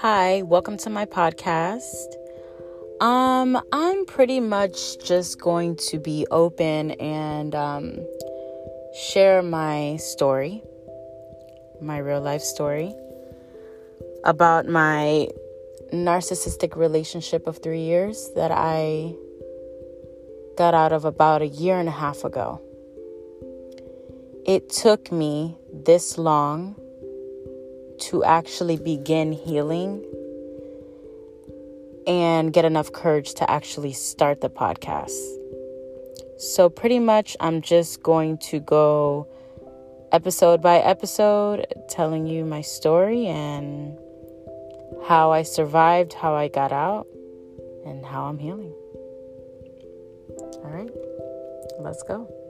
Hi, welcome to my podcast. Um, I'm pretty much just going to be open and um, share my story, my real life story about my narcissistic relationship of three years that I got out of about a year and a half ago. It took me this long to actually begin healing and get enough courage to actually start the podcast. So, pretty much, I'm just going to go episode by episode telling you my story and how I survived, how I got out, and how I'm healing. All right, let's go.